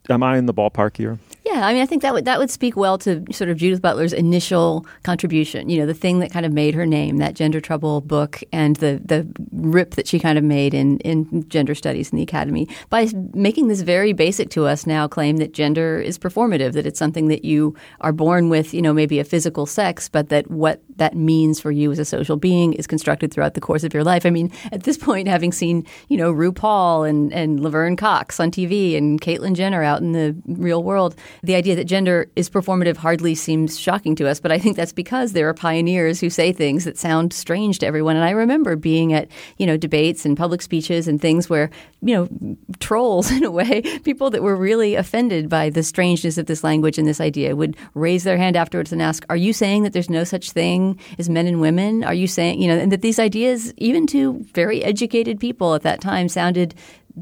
am I in the ballpark here? Yeah, I mean, I think that would that would speak well to sort of Judith Butler's initial contribution. You know, the thing that kind of made her name, that Gender Trouble book, and the the rip that she kind of made in in gender studies in the academy by making this very basic to us now claim that gender is performative, that it's something that you are born with. You know, maybe a physical sex, but that what that means for you as a social being is constructed throughout the course of your life. I mean, at this point, having seen you know RuPaul and and Laverne Cox on TV and Caitlyn Jenner out in the real world the idea that gender is performative hardly seems shocking to us, but I think that's because there are pioneers who say things that sound strange to everyone. And I remember being at, you know, debates and public speeches and things where, you know, trolls in a way, people that were really offended by the strangeness of this language and this idea would raise their hand afterwards and ask, Are you saying that there's no such thing as men and women? Are you saying, you know, and that these ideas, even to very educated people at that time, sounded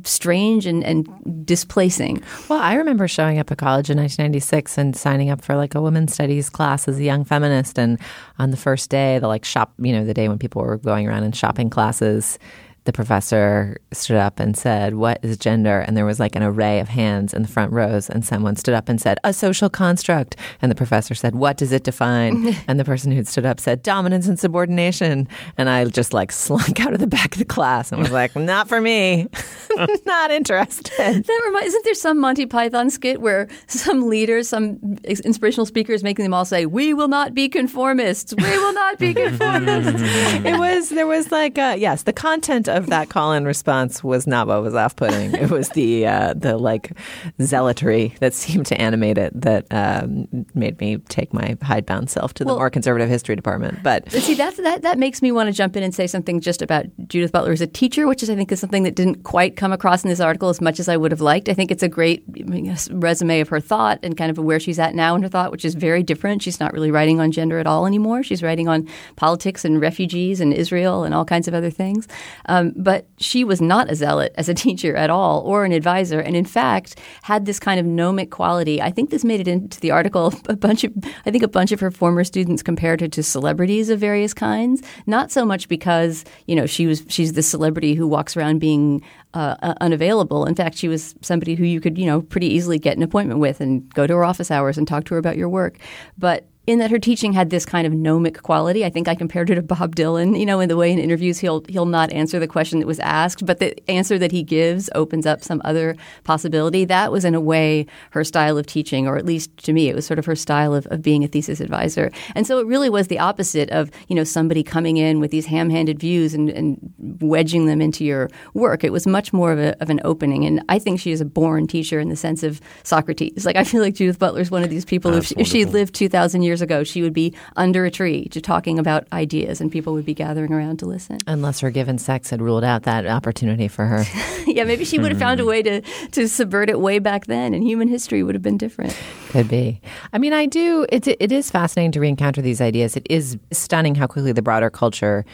strange and, and displacing. Well, I remember showing up at college in 1996 and signing up for like a women's studies class as a young feminist. And on the first day, the like shop, you know, the day when people were going around and shopping classes, the professor stood up and said, What is gender? And there was like an array of hands in the front rows. And someone stood up and said, A social construct. And the professor said, What does it define? and the person who stood up said, Dominance and subordination. And I just like slunk out of the back of the class and was like, Not for me. Not interested. That reminds, isn't there some Monty Python skit where some leaders, some inspirational speakers making them all say, We will not be conformists. We will not be conformists. it was, there was like, uh, yes, the content of that call and response was not what was off putting. It was the uh, the like zealotry that seemed to animate it that um, made me take my hidebound self to the Well- more conservative history department. But See, that's, that that makes me want to jump in and say something just about Judith Butler as a teacher, which is I think is something that didn't quite come across in this article as much as I would have liked. I think it's a great I mean, resume of her thought and kind of where she's at now in her thought, which is very different. She's not really writing on gender at all anymore. She's writing on politics and refugees and Israel and all kinds of other things. Um, but she was not a zealot as a teacher at all or an advisor, and in fact had this kind of gnomic quality. I think this made it into the article. A bunch of I think a bunch of her former students compared her to celebrities of various kinds. Not so much because you know she was she's the celebrity who walks around being uh, uh, unavailable. In fact, she was somebody who you could you know pretty easily get an appointment with and go to her office hours and talk to her about your work. But in that her teaching had this kind of gnomic quality. I think I compared her to Bob Dylan, you know, in the way in interviews he'll he'll not answer the question that was asked, but the answer that he gives opens up some other possibility. That was in a way her style of teaching, or at least to me, it was sort of her style of, of being a thesis advisor. And so it really was the opposite of, you know, somebody coming in with these ham-handed views and, and wedging them into your work. It was much more of, a, of an opening. And I think she is a born teacher in the sense of Socrates. Like I feel like Judith Butler is one of these people. If she, if she lived 2,000 years ago, she would be under a tree to talking about ideas and people would be gathering around to listen. unless her given sex had ruled out that opportunity for her. yeah, maybe she would have found a hmm. way to, to subvert it way back then and human history would have been different. Could be. I mean, I do. It, it is fascinating to re-encounter these ideas. It is stunning how quickly the broader culture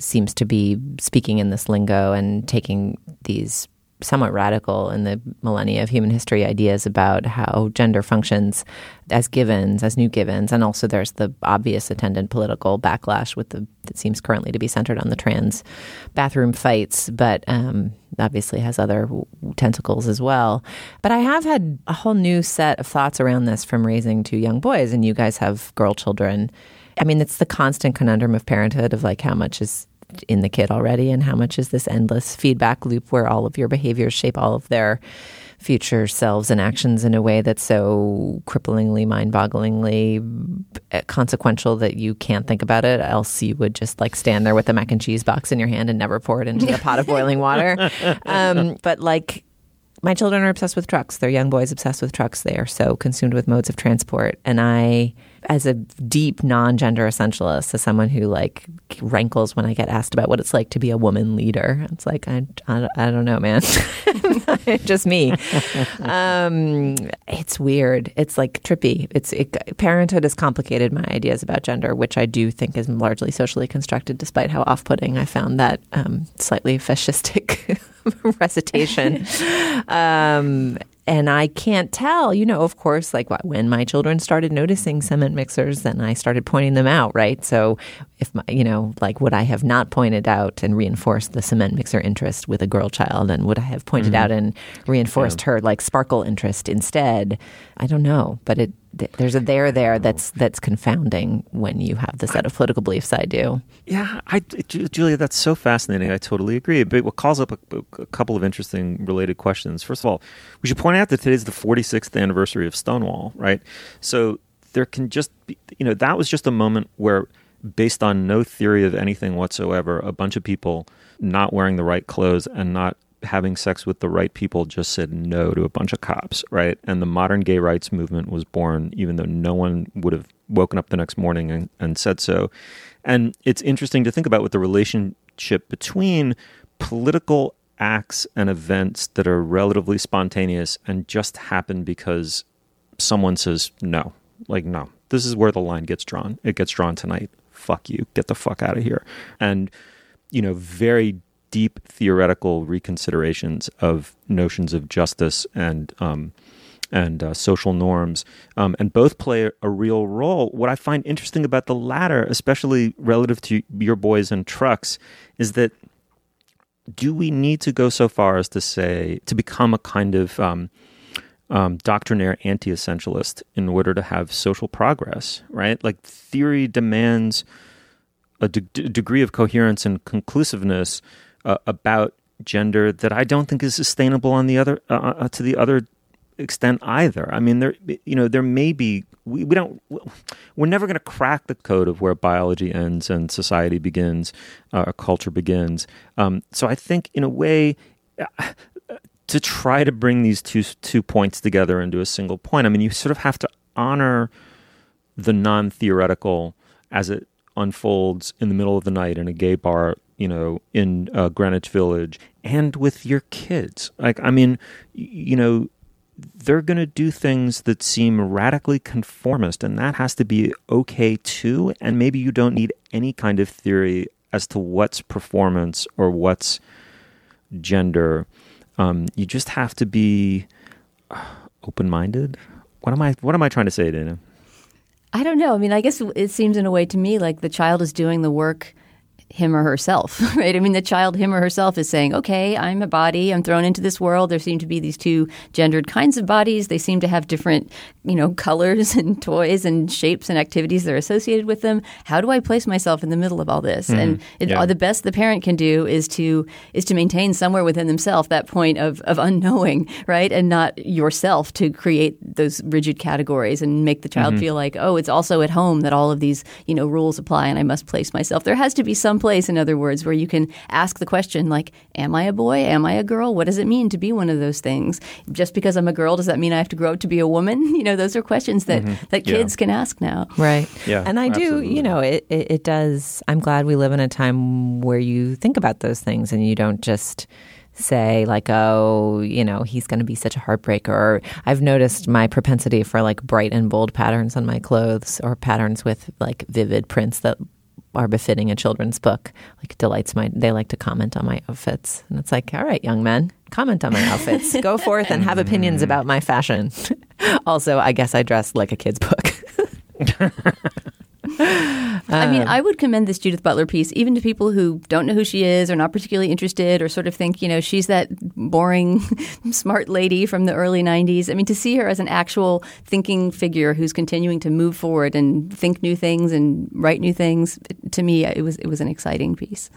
seems to be speaking in this lingo and taking these somewhat radical in the millennia of human history ideas about how gender functions as givens, as new givens, and also there's the obvious attendant political backlash with the that seems currently to be centered on the trans bathroom fights, but um, obviously has other tentacles as well. But I have had a whole new set of thoughts around this from raising two young boys, and you guys have girl children. I mean, it's the constant conundrum of parenthood of like how much is in the kid already and how much is this endless feedback loop where all of your behaviors shape all of their future selves and actions in a way that's so cripplingly, mind bogglingly consequential that you can't think about it. Else you would just like stand there with a mac and cheese box in your hand and never pour it into a pot of boiling water. Um, but like, my children are obsessed with trucks. They're young boys obsessed with trucks. They are so consumed with modes of transport. And I, as a deep non-gender essentialist, as someone who like rankles when I get asked about what it's like to be a woman leader, it's like I, I, I don't know, man. Just me. Um, it's weird. It's like trippy. It's it, parenthood has complicated my ideas about gender, which I do think is largely socially constructed, despite how off-putting I found that um, slightly fascistic recitation. Um, and I can't tell, you know, of course, like when my children started noticing cement mixers, then I started pointing them out, right? So if my, you know, like would I have not pointed out and reinforced the cement mixer interest with a girl child and would I have pointed Mhm. out and reinforced Yeah. her like sparkle interest instead? I don't know, but it there's a there there that's that's confounding when you have the set of political beliefs I do. Yeah, I, Julia, that's so fascinating. I totally agree. But what calls up a, a couple of interesting related questions. First of all, we should point out that today's the 46th anniversary of Stonewall, right? So there can just be, you know, that was just a moment where, based on no theory of anything whatsoever, a bunch of people not wearing the right clothes and not having sex with the right people just said no to a bunch of cops, right? And the modern gay rights movement was born, even though no one would have woken up the next morning and, and said so. And it's interesting to think about what the relationship between political acts and events that are relatively spontaneous and just happen because someone says no. Like, no, this is where the line gets drawn. It gets drawn tonight. Fuck you. Get the fuck out of here. And, you know, very deep theoretical reconsiderations of notions of justice and, um, and uh, social norms, um, and both play a real role. What I find interesting about the latter, especially relative to your boys and trucks, is that do we need to go so far as to say to become a kind of um, um, doctrinaire anti-essentialist in order to have social progress? Right, like theory demands a de- degree of coherence and conclusiveness uh, about gender that I don't think is sustainable on the other uh, uh, to the other extent either. I mean, there you know there may be we, we don't we're never going to crack the code of where biology ends and society begins, uh, or culture begins. Um, so I think in a way. uh, To try to bring these two two points together into a single point, I mean, you sort of have to honor the non theoretical as it unfolds in the middle of the night in a gay bar, you know, in uh, Greenwich Village, and with your kids. Like, I mean, you know, they're going to do things that seem radically conformist, and that has to be okay too. And maybe you don't need any kind of theory as to what's performance or what's gender. Um, you just have to be open minded. What am I? What am I trying to say, Dana? I don't know. I mean, I guess it seems in a way to me like the child is doing the work him or herself, right? I mean, the child, him or herself, is saying, okay, I'm a body. I'm thrown into this world. There seem to be these two gendered kinds of bodies. They seem to have different, you know, colors and toys and shapes and activities that are associated with them. How do I place myself in the middle of all this? Mhm. And it, Yeah. the best the parent can do is to is to maintain somewhere within themselves that point of of unknowing, right? And not yourself to create those rigid categories and make the child Mhm. feel like, oh, it's also at home that all of these, you know, rules apply and I must place myself. There has to be some place, in other words, where you can ask the question like, am I a boy? Am I a girl? What does it mean to be one of those things? Just because I'm a girl, does that mean I have to grow up to be a woman? You know, those are questions that, Mhm. that Yeah. kids can ask now. Right. Yeah, And I do, you know, it, it, it does. I'm glad we live in a time where you think about those things and you don't just say, like, oh, you know, he's going to be such a heartbreaker. Or I've noticed my propensity for like bright and bold patterns on my clothes or patterns with like vivid prints that are befitting a children's book like delights my they like to comment on my outfits. And it's like all right young men comment on my outfits. Go forth and have opinions mm-hmm. about my fashion. Also i guess i dress like a kid's book I mean, I would commend this Judith Butler piece even to people who don't know who she is or not particularly interested or sort of think, you know, she's that boring, smart lady from the early 90s. I mean, to see her as an actual thinking figure who's continuing to move forward and think new things and write new things, to me, it was, it was an exciting piece.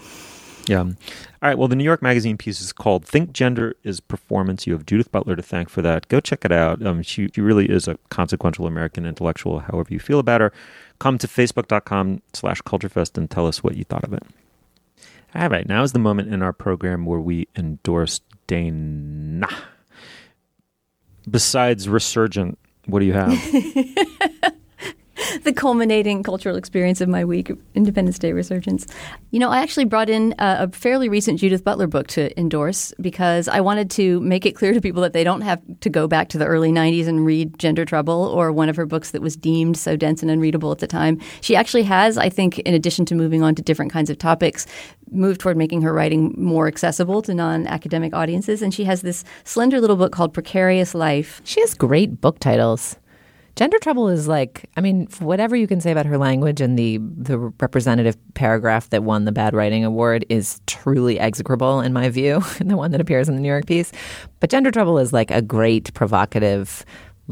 Yeah. All right. Well, the New York Magazine piece is called "Think Gender is Performance." You have Judith Butler to thank for that. Go check it out. Um, she, she really is a consequential American intellectual. However you feel about her, come to facebook.com/slash culturefest and tell us what you thought of it. All right. Now is the moment in our program where we endorse Dana. Besides Resurgent, what do you have? the culminating cultural experience of my week, Independence Day resurgence. You know, I actually brought in a, a fairly recent Judith Butler book to endorse because I wanted to make it clear to people that they don't have to go back to the early 90s and read Gender Trouble or one of her books that was deemed so dense and unreadable at the time. She actually has, I think, in addition to moving on to different kinds of topics, moved toward making her writing more accessible to non academic audiences. And she has this slender little book called Precarious Life. She has great book titles. Gender Trouble is like, I mean, whatever you can say about her language and the the representative paragraph that won the Bad Writing Award is truly execrable in my view, the one that appears in the New York piece. But Gender Trouble is like a great provocative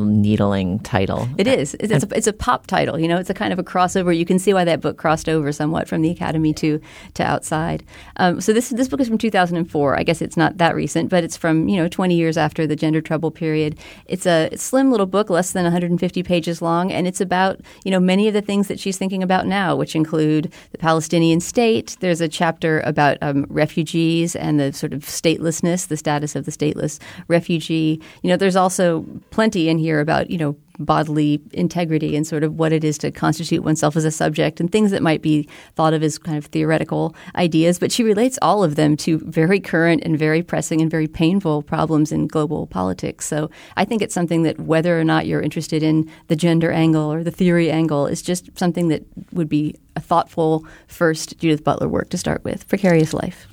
needling title. It is. It's, it's, a, it's a pop title. You know, it's a kind of a crossover. You can see why that book crossed over somewhat from the Academy to to outside. Um, so this this book is from 2004. I guess it's not that recent, but it's from you know 20 years after the gender trouble period. It's a slim little book, less than 150 pages long, and it's about you know many of the things that she's thinking about now, which include the Palestinian state. There's a chapter about um, refugees and the sort of statelessness, the status of the stateless refugee. You know, there's also plenty in here about, you know, bodily integrity and sort of what it is to constitute oneself as a subject and things that might be thought of as kind of theoretical ideas. But she relates all of them to very current and very pressing and very painful problems in global politics. So I think it's something that whether or not you're interested in the gender angle or the theory angle is just something that would be a thoughtful first Judith Butler work to start with. Precarious Life.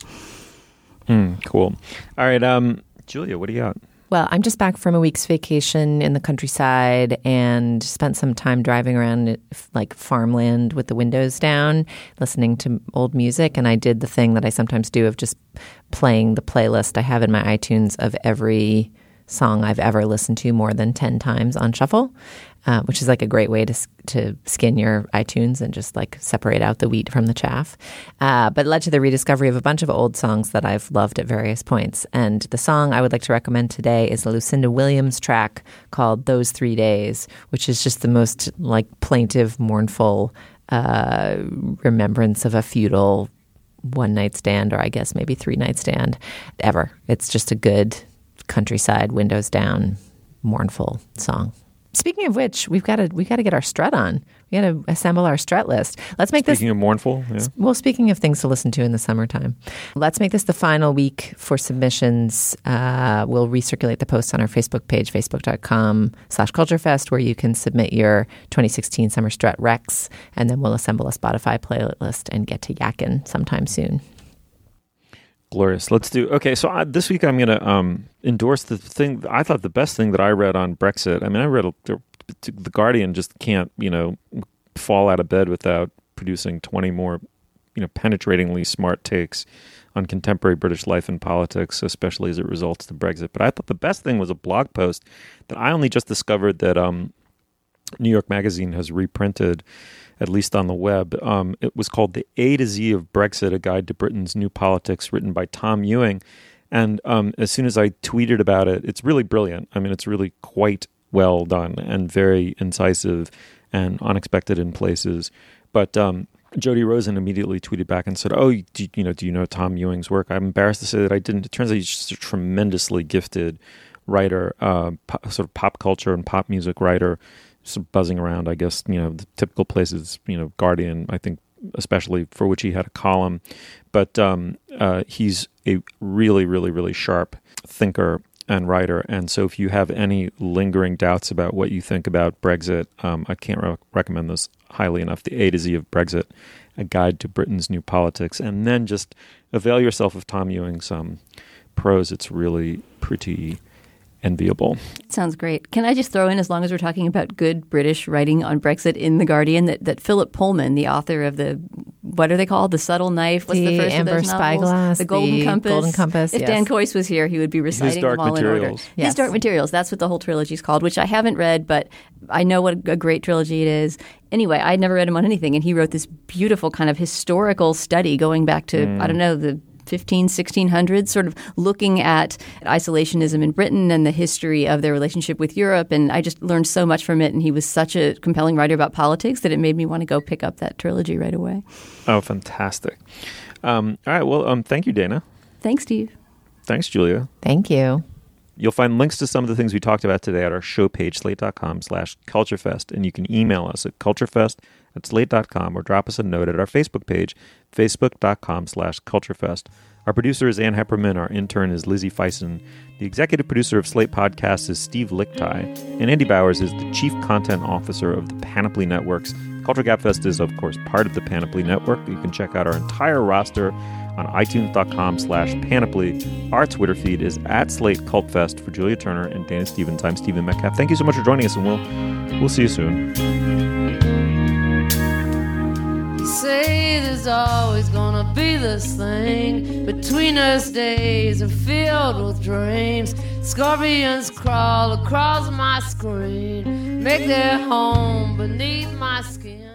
Mm, cool. All right, um, Julia, what do you got? Well, I'm just back from a week's vacation in the countryside and spent some time driving around like farmland with the windows down, listening to old music. And I did the thing that I sometimes do of just playing the playlist I have in my iTunes of every song I've ever listened to more than 10 times on shuffle, uh, which is like a great way to, to skin your iTunes and just like separate out the wheat from the chaff. Uh, but led to the rediscovery of a bunch of old songs that I've loved at various points. And the song I would like to recommend today is a Lucinda Williams track called Those Three Days, which is just the most like plaintive, mournful uh, remembrance of a feudal one night stand, or I guess maybe three night stand ever. It's just a good countryside, windows down, mournful song. Speaking of which, we've got to we got to get our strut on. We got to assemble our strut list. Let's make Speaking this. Speaking of mournful, yeah. Well, speaking of things to listen to in the summertime, let's make this the final week for submissions. Uh, we'll recirculate the posts on our Facebook page, facebook.com slash culturefest, where you can submit your 2016 Summer Strut Rex, and then we'll assemble a Spotify playlist and get to Yakin sometime soon. Glorious. Let's do. Okay, so I, this week I'm going to um, endorse the thing. I thought the best thing that I read on Brexit. I mean, I read a, the Guardian. Just can't you know fall out of bed without producing twenty more you know penetratingly smart takes on contemporary British life and politics, especially as it results to Brexit. But I thought the best thing was a blog post that I only just discovered that um, New York Magazine has reprinted at least on the web. Um, it was called The A to Z of Brexit, a guide to Britain's new politics, written by Tom Ewing. And um, as soon as I tweeted about it, it's really brilliant. I mean, it's really quite well done and very incisive and unexpected in places. But um, Jody Rosen immediately tweeted back and said, "Oh, do, you know, do you know Tom Ewing's work?" I'm embarrassed to say that I didn't. It turns out he's just a tremendously gifted writer, uh, pop, sort of pop culture and pop music writer buzzing around. I guess you know the typical places. You know, Guardian. I think especially for which he had a column, but um, uh, he's a really, really, really sharp thinker and writer. And so, if you have any lingering doubts about what you think about Brexit, um, I can't re- recommend this highly enough. The A to Z of Brexit, a guide to Britain's new politics, and then just avail yourself of Tom Ewing's um, prose. It's really pretty enviable. Sounds great. Can I just throw in, as long as we're talking about good British writing on Brexit in The Guardian, that, that Philip Pullman, the author of the, what are they called? The Subtle Knife? What's the, the first Amber of those Spyglass, The Golden the Compass. Golden Compass, If yes. Dan Kois was here, he would be reciting His Dark them all in Materials. order. Yes. His Dark Materials. That's what the whole trilogy is called, which I haven't read, but I know what a great trilogy it is. Anyway, I'd never read him on anything, and he wrote this beautiful kind of historical study going back to, I mm. don't know, the 15, 1600s, sort of looking at isolationism in Britain and the history of their relationship with Europe. And I just learned so much from it. And he was such a compelling writer about politics that it made me want to go pick up that trilogy right away. Oh, fantastic! Um, all right, well, um, thank you, Dana. Thanks, Steve. Thanks, Julia. Thank you. You'll find links to some of the things we talked about today at our show page, slate.com slash culturefest. And you can email us at culturefest at slate.com or drop us a note at our Facebook page, facebook.com slash culturefest. Our producer is Ann Heppermann. Our intern is Lizzie Feisen. The executive producer of Slate Podcasts is Steve Lickteig. And Andy Bowers is the chief content officer of the Panoply Networks. Culture Gabfest is, of course, part of the Panoply Network. You can check out our entire roster on itunes.com slash panoply. Our Twitter feed is at Slate Cultfest for Julia Turner and Dana Stevens. I'm Stephen Metcalf. Thank you so much for joining us, and we'll, we'll see you soon. Say there's always gonna be this thing. Between us days are filled with dreams. Scorpions crawl across my screen make their home beneath my skin